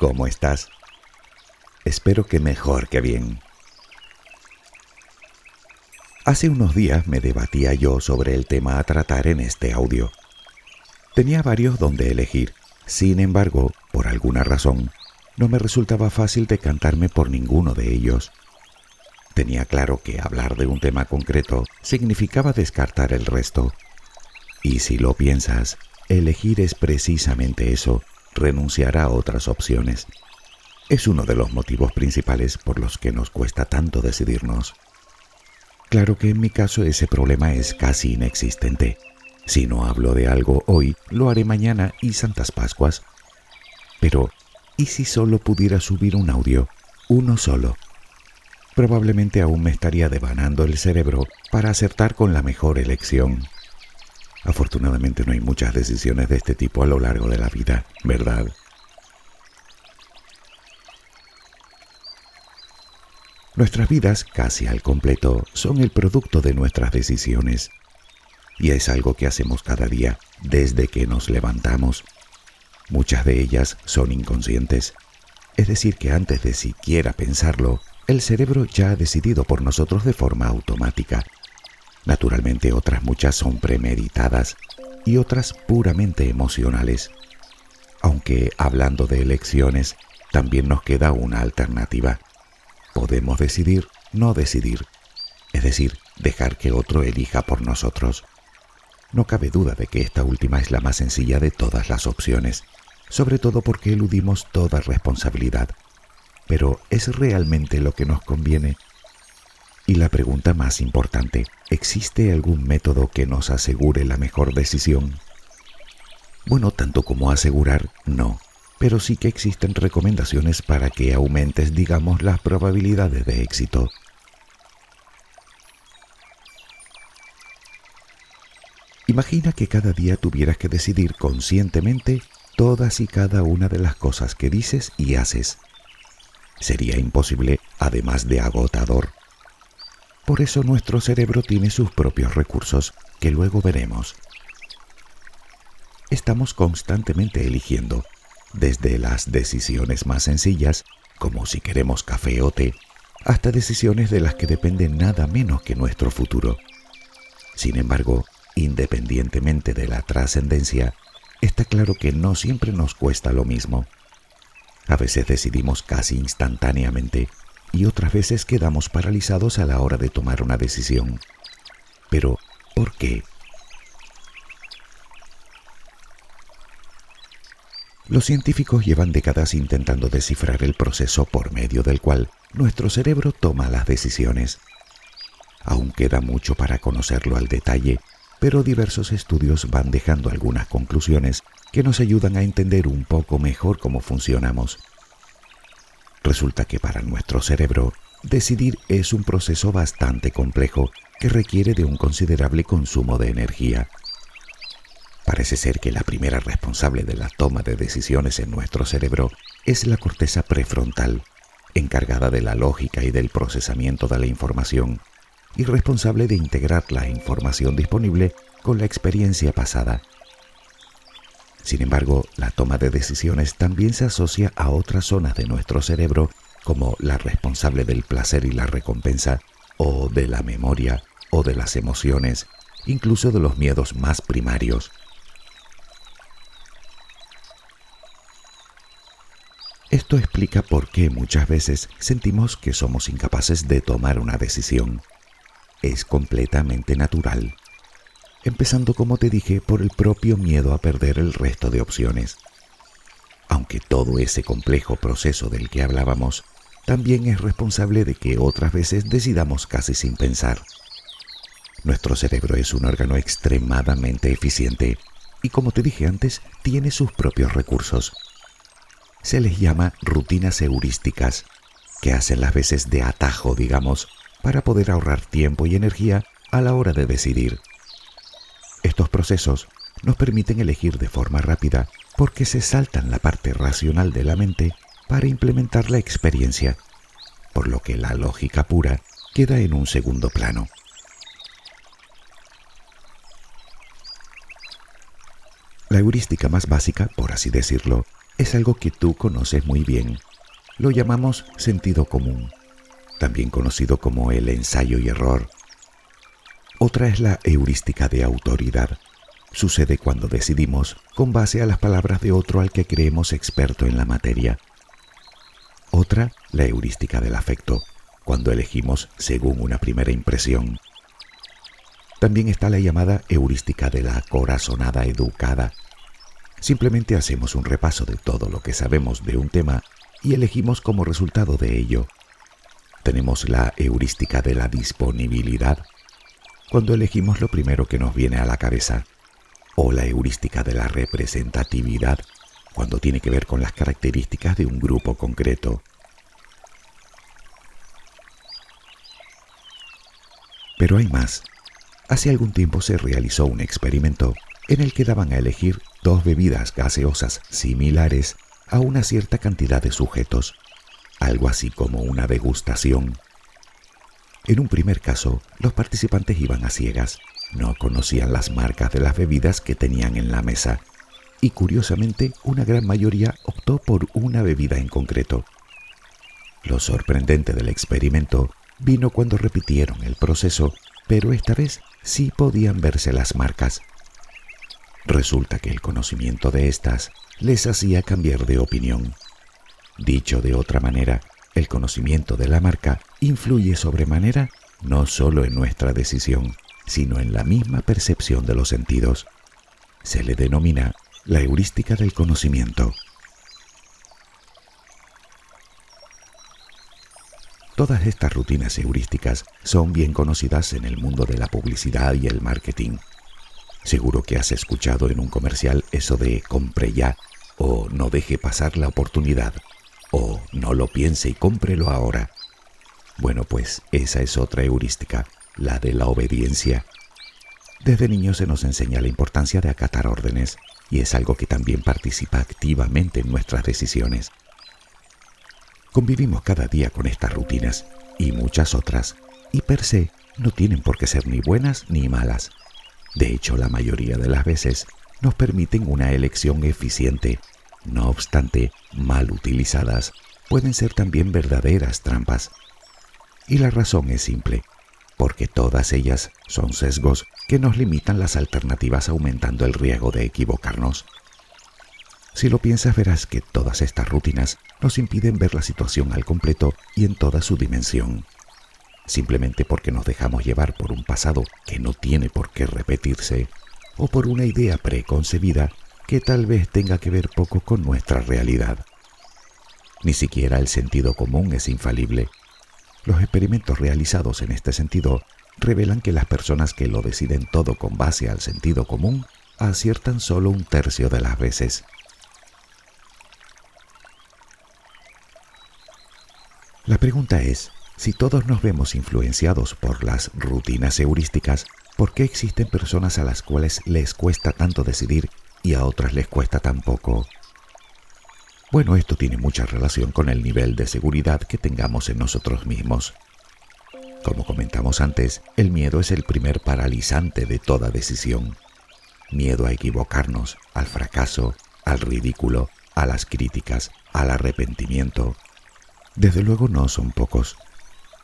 ¿Cómo estás? Espero que mejor que bien. Hace unos días me debatía yo sobre el tema a tratar en este audio. Tenía varios donde elegir, sin embargo, por alguna razón, no me resultaba fácil decantarme por ninguno de ellos. Tenía claro que hablar de un tema concreto significaba descartar el resto. Y si lo piensas, elegir es precisamente eso, renunciar a otras opciones. Es uno de los motivos principales por los que nos cuesta tanto decidirnos. Claro que en mi caso ese problema es casi inexistente. Si no hablo de algo hoy, lo haré mañana y Santas Pascuas. Pero, ¿y si solo pudiera subir un audio? Uno solo. Probablemente aún me estaría devanando el cerebro para acertar con la mejor elección. Afortunadamente no hay muchas decisiones de este tipo a lo largo de la vida, ¿verdad? Nuestras vidas, casi al completo, son el producto de nuestras decisiones. Y es algo que hacemos cada día, desde que nos levantamos. Muchas de ellas son inconscientes. Es decir, que antes de siquiera pensarlo, el cerebro ya ha decidido por nosotros de forma automática. Naturalmente otras muchas son premeditadas y otras puramente emocionales. Aunque hablando de elecciones, también nos queda una alternativa podemos decidir no decidir, es decir, dejar que otro elija por nosotros. No cabe duda de que esta última es la más sencilla de todas las opciones, sobre todo porque eludimos toda responsabilidad. Pero ¿es realmente lo que nos conviene? Y la pregunta más importante, ¿existe algún método que nos asegure la mejor decisión? Bueno, tanto como asegurar, no pero sí que existen recomendaciones para que aumentes, digamos, las probabilidades de éxito. Imagina que cada día tuvieras que decidir conscientemente todas y cada una de las cosas que dices y haces. Sería imposible, además de agotador. Por eso nuestro cerebro tiene sus propios recursos, que luego veremos. Estamos constantemente eligiendo desde las decisiones más sencillas, como si queremos café o té, hasta decisiones de las que depende nada menos que nuestro futuro. Sin embargo, independientemente de la trascendencia, está claro que no siempre nos cuesta lo mismo. A veces decidimos casi instantáneamente y otras veces quedamos paralizados a la hora de tomar una decisión. Pero, ¿por qué? Los científicos llevan décadas intentando descifrar el proceso por medio del cual nuestro cerebro toma las decisiones. Aún queda mucho para conocerlo al detalle, pero diversos estudios van dejando algunas conclusiones que nos ayudan a entender un poco mejor cómo funcionamos. Resulta que para nuestro cerebro, decidir es un proceso bastante complejo que requiere de un considerable consumo de energía. Parece ser que la primera responsable de la toma de decisiones en nuestro cerebro es la corteza prefrontal, encargada de la lógica y del procesamiento de la información, y responsable de integrar la información disponible con la experiencia pasada. Sin embargo, la toma de decisiones también se asocia a otras zonas de nuestro cerebro, como la responsable del placer y la recompensa, o de la memoria, o de las emociones, incluso de los miedos más primarios. Esto explica por qué muchas veces sentimos que somos incapaces de tomar una decisión. Es completamente natural. Empezando, como te dije, por el propio miedo a perder el resto de opciones. Aunque todo ese complejo proceso del que hablábamos también es responsable de que otras veces decidamos casi sin pensar. Nuestro cerebro es un órgano extremadamente eficiente y como te dije antes, tiene sus propios recursos se les llama rutinas heurísticas, que hacen las veces de atajo, digamos, para poder ahorrar tiempo y energía a la hora de decidir. Estos procesos nos permiten elegir de forma rápida porque se saltan la parte racional de la mente para implementar la experiencia, por lo que la lógica pura queda en un segundo plano. La heurística más básica, por así decirlo, es algo que tú conoces muy bien. Lo llamamos sentido común, también conocido como el ensayo y error. Otra es la heurística de autoridad. Sucede cuando decidimos con base a las palabras de otro al que creemos experto en la materia. Otra, la heurística del afecto, cuando elegimos según una primera impresión. También está la llamada heurística de la corazonada educada, Simplemente hacemos un repaso de todo lo que sabemos de un tema y elegimos como resultado de ello. Tenemos la heurística de la disponibilidad, cuando elegimos lo primero que nos viene a la cabeza, o la heurística de la representatividad, cuando tiene que ver con las características de un grupo concreto. Pero hay más. Hace algún tiempo se realizó un experimento en el que daban a elegir dos bebidas gaseosas similares a una cierta cantidad de sujetos, algo así como una degustación. En un primer caso, los participantes iban a ciegas, no conocían las marcas de las bebidas que tenían en la mesa, y curiosamente una gran mayoría optó por una bebida en concreto. Lo sorprendente del experimento vino cuando repitieron el proceso, pero esta vez sí podían verse las marcas Resulta que el conocimiento de estas les hacía cambiar de opinión. Dicho de otra manera, el conocimiento de la marca influye sobremanera no solo en nuestra decisión, sino en la misma percepción de los sentidos. Se le denomina la heurística del conocimiento. Todas estas rutinas heurísticas son bien conocidas en el mundo de la publicidad y el marketing. Seguro que has escuchado en un comercial eso de compre ya o no deje pasar la oportunidad o no lo piense y cómprelo ahora. Bueno, pues esa es otra heurística, la de la obediencia. Desde niños se nos enseña la importancia de acatar órdenes y es algo que también participa activamente en nuestras decisiones. Convivimos cada día con estas rutinas y muchas otras, y per se no tienen por qué ser ni buenas ni malas. De hecho, la mayoría de las veces nos permiten una elección eficiente. No obstante, mal utilizadas, pueden ser también verdaderas trampas. Y la razón es simple, porque todas ellas son sesgos que nos limitan las alternativas aumentando el riesgo de equivocarnos. Si lo piensas verás que todas estas rutinas nos impiden ver la situación al completo y en toda su dimensión simplemente porque nos dejamos llevar por un pasado que no tiene por qué repetirse, o por una idea preconcebida que tal vez tenga que ver poco con nuestra realidad. Ni siquiera el sentido común es infalible. Los experimentos realizados en este sentido revelan que las personas que lo deciden todo con base al sentido común aciertan solo un tercio de las veces. La pregunta es, si todos nos vemos influenciados por las rutinas heurísticas, ¿por qué existen personas a las cuales les cuesta tanto decidir y a otras les cuesta tan poco? Bueno, esto tiene mucha relación con el nivel de seguridad que tengamos en nosotros mismos. Como comentamos antes, el miedo es el primer paralizante de toda decisión. Miedo a equivocarnos, al fracaso, al ridículo, a las críticas, al arrepentimiento. Desde luego no son pocos,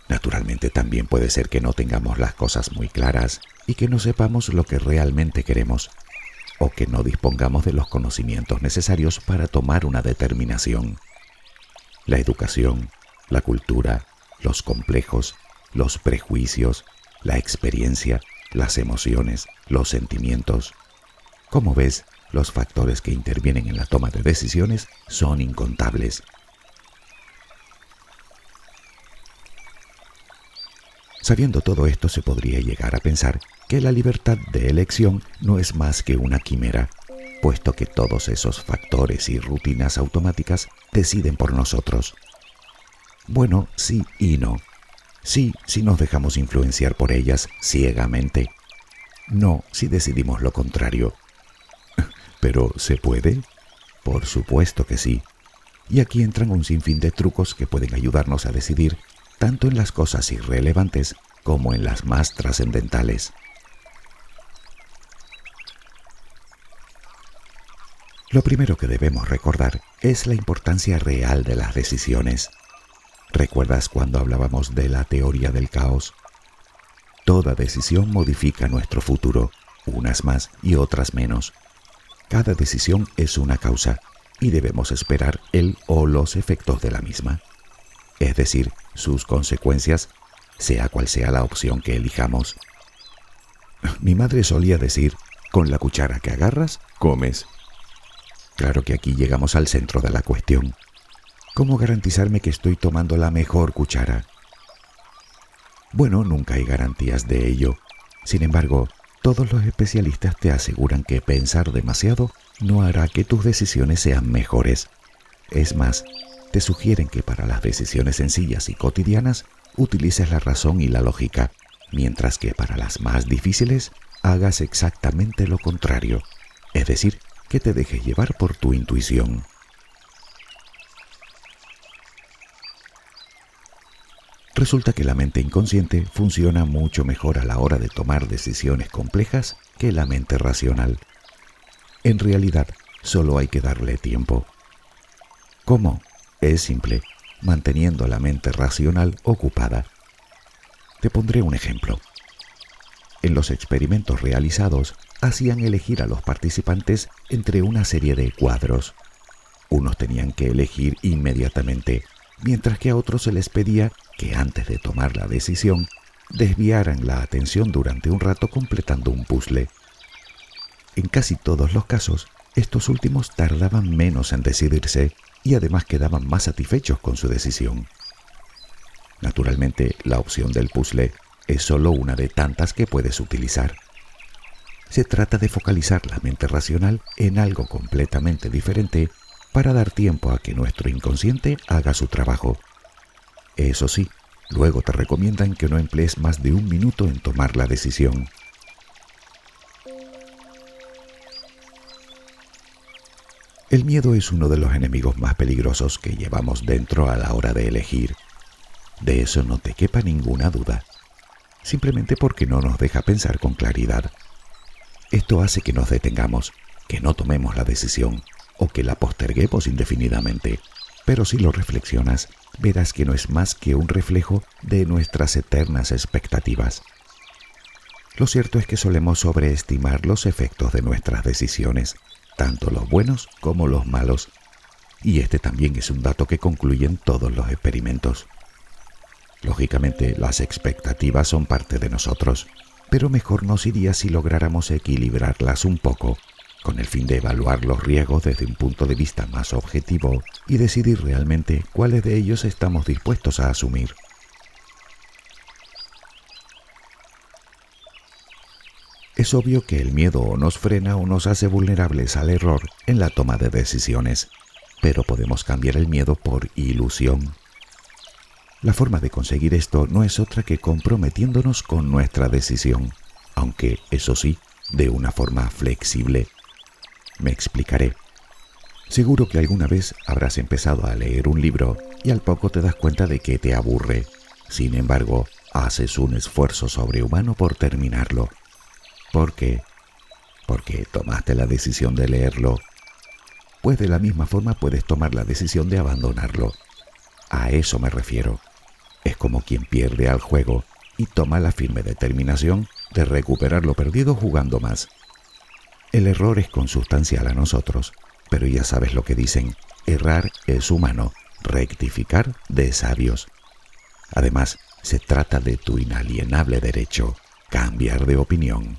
Naturalmente también puede ser que no tengamos las cosas muy claras y que no sepamos lo que realmente queremos o que no dispongamos de los conocimientos necesarios para tomar una determinación. la educación, la cultura, los complejos, los prejuicios, la experiencia, las emociones, los sentimientos. Como ves, los factores que intervienen en la toma de decisiones son incontables. Sabiendo todo esto, se podría llegar a pensar que la libertad de elección no es más que una quimera, puesto que todos esos factores y rutinas automáticas deciden por nosotros. Bueno, sí y no. Sí, si nos dejamos influenciar por ellas ciegamente. No, si decidimos lo contrario. ¿Pero se puede? Por supuesto que sí. Y aquí entran un sinfín de trucos que pueden ayudarnos a decidir tanto en las cosas irrelevantes como en las más trascendentales. Lo primero que debemos recordar es la importancia real de las decisiones. ¿Recuerdas cuando hablábamos de la teoría del caos? Toda decisión modifica nuestro futuro, unas más y otras menos. Cada decisión es una causa y debemos esperar el o los efectos de la misma, es decir, sus consecuencias, sea cual sea la opción que elijamos. Mi madre solía decir, con la cuchara que agarras, comes. Claro que aquí llegamos al centro de la cuestión. ¿Cómo garantizarme que estoy tomando la mejor cuchara? Bueno, nunca hay garantías de ello. Sin embargo, todos los especialistas te aseguran que pensar demasiado no hará que tus decisiones sean mejores. Es más, te sugieren que para las decisiones sencillas y cotidianas utilices la razón y la lógica, mientras que para las más difíciles hagas exactamente lo contrario, es decir, que te dejes llevar por tu intuición. Resulta que la mente inconsciente funciona mucho mejor a la hora de tomar decisiones complejas que la mente racional. En realidad, solo hay que darle tiempo. ¿Cómo? Es simple, manteniendo la mente racional ocupada. Te pondré un ejemplo. En los experimentos realizados, hacían elegir a los participantes entre una serie de cuadros. Unos tenían que elegir inmediatamente, mientras que a otros se les pedía que antes de tomar la decisión desviaran la atención durante un rato completando un puzzle. En casi todos los casos, estos últimos tardaban menos en decidirse y además quedaban más satisfechos con su decisión. Naturalmente, la opción del puzzle es solo una de tantas que puedes utilizar. Se trata de focalizar la mente racional en algo completamente diferente para dar tiempo a que nuestro inconsciente haga su trabajo. Eso sí, luego te recomiendan que no emplees más de un minuto en tomar la decisión. El miedo es uno de los enemigos más peligrosos que llevamos dentro a la hora de elegir. De eso no te quepa ninguna duda, simplemente porque no nos deja pensar con claridad. Esto hace que nos detengamos, que no tomemos la decisión o que la posterguemos indefinidamente. Pero si lo reflexionas, verás que no es más que un reflejo de nuestras eternas expectativas. Lo cierto es que solemos sobreestimar los efectos de nuestras decisiones, tanto los buenos como los malos. Y este también es un dato que concluyen todos los experimentos. Lógicamente, las expectativas son parte de nosotros, pero mejor nos iría si lográramos equilibrarlas un poco, con el fin de evaluar los riesgos desde un punto de vista más objetivo y decidir realmente cuáles de ellos estamos dispuestos a asumir. Es obvio que el miedo o nos frena o nos hace vulnerables al error en la toma de decisiones, pero podemos cambiar el miedo por ilusión la forma de conseguir esto no es otra que comprometiéndonos con nuestra decisión, aunque, eso sí, de una forma flexible. Me explicaré. Seguro que alguna vez habrás empezado a leer un libro y al poco te das cuenta de que te aburre. Sin embargo, haces un esfuerzo sobrehumano por terminarlo. ¿Por qué? Porque tomaste la decisión de leerlo. Pues de la misma forma puedes tomar la decisión de abandonarlo. A eso me refiero es como quien pierde al juego y toma la firme determinación de recuperar lo perdido jugando más. El error es consustancial a nosotros, pero ya sabes lo que dicen, errar es humano rectificar de sabios. Además, se trata de tu inalienable derecho, cambiar de opinión.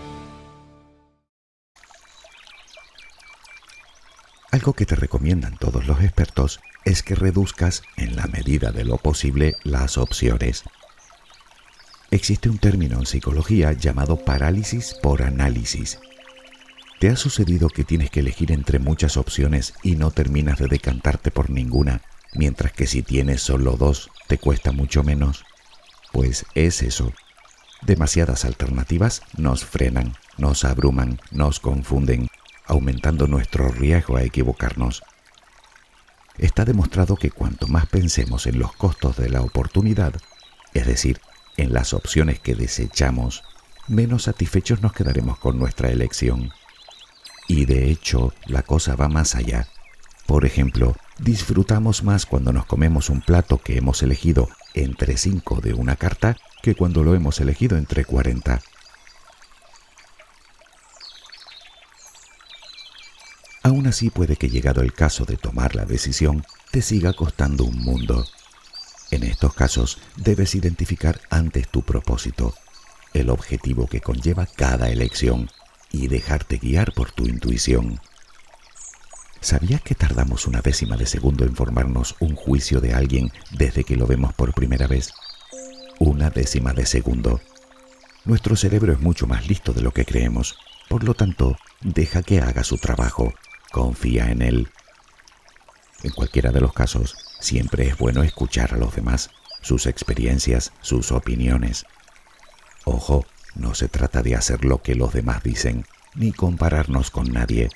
Algo que te recomiendan todos los expertos es que reduzcas en la medida de lo posible las opciones. Existe un término en psicología llamado parálisis por análisis. ¿Te ha sucedido que tienes que elegir entre muchas opciones y no terminas de decantarte por ninguna, mientras que si tienes solo dos te cuesta mucho menos? Pues es eso. Demasiadas alternativas nos frenan, nos abruman, nos confunden aumentando nuestro riesgo a equivocarnos. Está demostrado que cuanto más pensemos en los costos de la oportunidad, es decir, en las opciones que desechamos, menos satisfechos nos quedaremos con nuestra elección. Y de hecho, la cosa va más allá. Por ejemplo, disfrutamos más cuando nos comemos un plato que hemos elegido entre 5 de una carta que cuando lo hemos elegido entre 40. Aún así puede que llegado el caso de tomar la decisión, te siga costando un mundo. En estos casos debes identificar antes tu propósito, el objetivo que conlleva cada elección y dejarte guiar por tu intuición. ¿Sabías que tardamos una décima de segundo en formarnos un juicio de alguien desde que lo vemos por primera vez? Una décima de segundo. Nuestro cerebro es mucho más listo de lo que creemos, por lo tanto, deja que haga su trabajo confía en él. En cualquiera de los casos, siempre es bueno escuchar a los demás, sus experiencias, sus opiniones. Ojo, no se trata de hacer lo que los demás dicen, ni compararnos con nadie.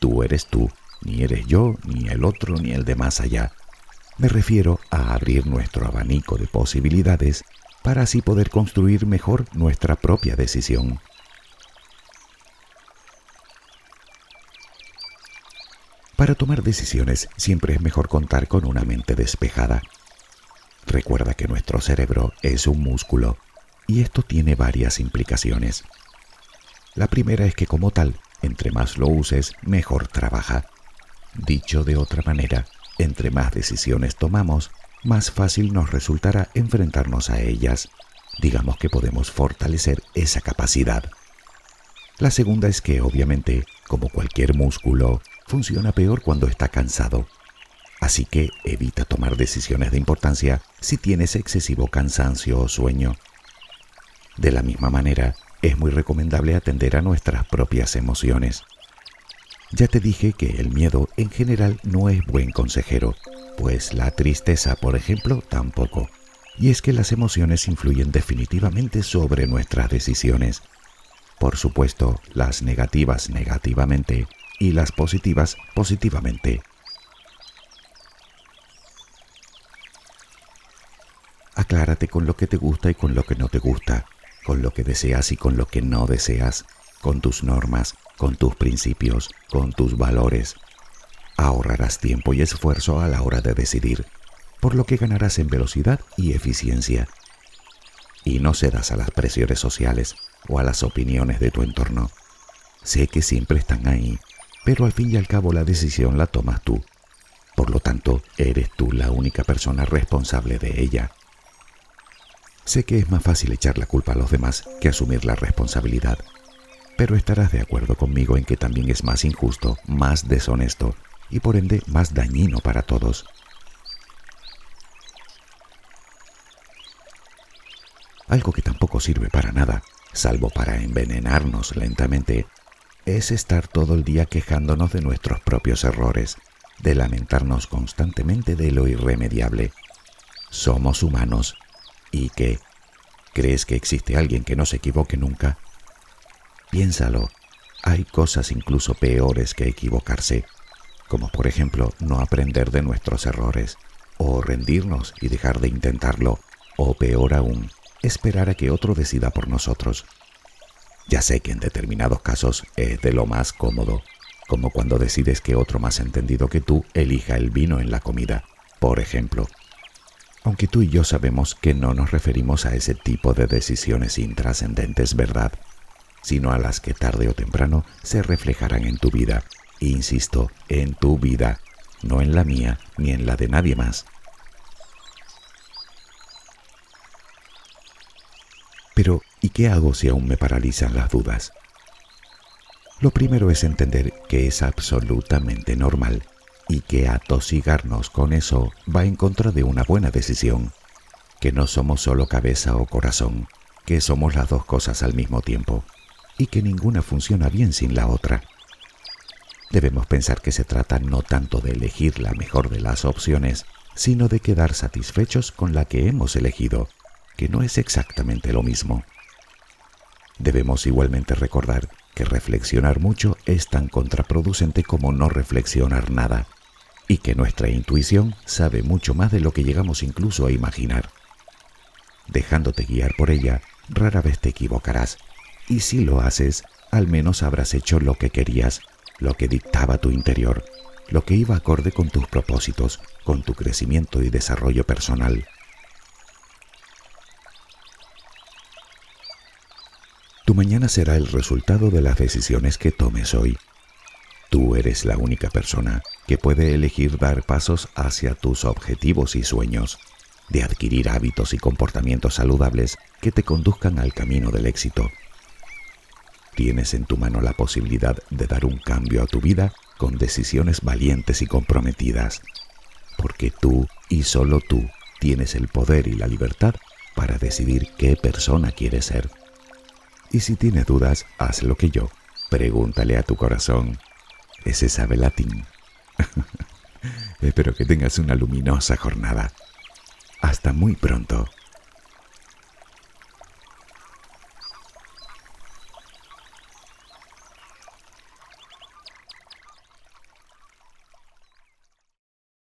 Tú eres tú, ni eres yo, ni el otro, ni el de más allá. Me refiero a abrir nuestro abanico de posibilidades para así poder construir mejor nuestra propia decisión. Para tomar decisiones siempre es mejor contar con una mente despejada. Recuerda que nuestro cerebro es un músculo y esto tiene varias implicaciones. La primera es que como tal, entre más lo uses, mejor trabaja. Dicho de otra manera, entre más decisiones tomamos, más fácil nos resultará enfrentarnos a ellas. Digamos que podemos fortalecer esa capacidad. La segunda es que, obviamente, como cualquier músculo, funciona peor cuando está cansado. Así que evita tomar decisiones de importancia si tienes excesivo cansancio o sueño. De la misma manera, es muy recomendable atender a nuestras propias emociones. Ya te dije que el miedo en general no es buen consejero, pues la tristeza, por ejemplo, tampoco. Y es que las emociones influyen definitivamente sobre nuestras decisiones. Por supuesto, las negativas negativamente y las positivas positivamente. Aclárate con lo que te gusta y con lo que no te gusta, con lo que deseas y con lo que no deseas, con tus normas, con tus principios, con tus valores. Ahorrarás tiempo y esfuerzo a la hora de decidir, por lo que ganarás en velocidad y eficiencia. Y no cedas a las presiones sociales o a las opiniones de tu entorno. Sé que siempre están ahí pero al fin y al cabo la decisión la tomas tú. Por lo tanto, eres tú la única persona responsable de ella. Sé que es más fácil echar la culpa a los demás que asumir la responsabilidad, pero estarás de acuerdo conmigo en que también es más injusto, más deshonesto y por ende más dañino para todos. Algo que tampoco sirve para nada, salvo para envenenarnos lentamente, es estar todo el día quejándonos de nuestros propios errores, de lamentarnos constantemente de lo irremediable. Somos humanos. ¿Y qué? ¿Crees que existe alguien que no se equivoque nunca? Piénsalo. Hay cosas incluso peores que equivocarse, como por ejemplo no aprender de nuestros errores, o rendirnos y dejar de intentarlo, o peor aún, esperar a que otro decida por nosotros. Ya sé que en determinados casos es de lo más cómodo, como cuando decides que otro más entendido que tú elija el vino en la comida, por ejemplo. Aunque tú y yo sabemos que no nos referimos a ese tipo de decisiones intrascendentes, ¿verdad? Sino a las que tarde o temprano se reflejarán en tu vida. Insisto, en tu vida, no en la mía ni en la de nadie más. Pero, ¿y qué hago si aún me paralizan las dudas? Lo primero es entender que es absolutamente normal y que atosigarnos con eso va en contra de una buena decisión, que no somos solo cabeza o corazón, que somos las dos cosas al mismo tiempo y que ninguna funciona bien sin la otra. Debemos pensar que se trata no tanto de elegir la mejor de las opciones, sino de quedar satisfechos con la que hemos elegido que no es exactamente lo mismo. Debemos igualmente recordar que reflexionar mucho es tan contraproducente como no reflexionar nada, y que nuestra intuición sabe mucho más de lo que llegamos incluso a imaginar. Dejándote guiar por ella, rara vez te equivocarás, y si lo haces, al menos habrás hecho lo que querías, lo que dictaba tu interior, lo que iba acorde con tus propósitos, con tu crecimiento y desarrollo personal. Tu mañana será el resultado de las decisiones que tomes hoy. Tú eres la única persona que puede elegir dar pasos hacia tus objetivos y sueños, de adquirir hábitos y comportamientos saludables que te conduzcan al camino del éxito. Tienes en tu mano la posibilidad de dar un cambio a tu vida con decisiones valientes y comprometidas, porque tú y solo tú tienes el poder y la libertad para decidir qué persona quieres ser. Y si tienes dudas, haz lo que yo. Pregúntale a tu corazón. Ese sabe latín. Espero que tengas una luminosa jornada. Hasta muy pronto.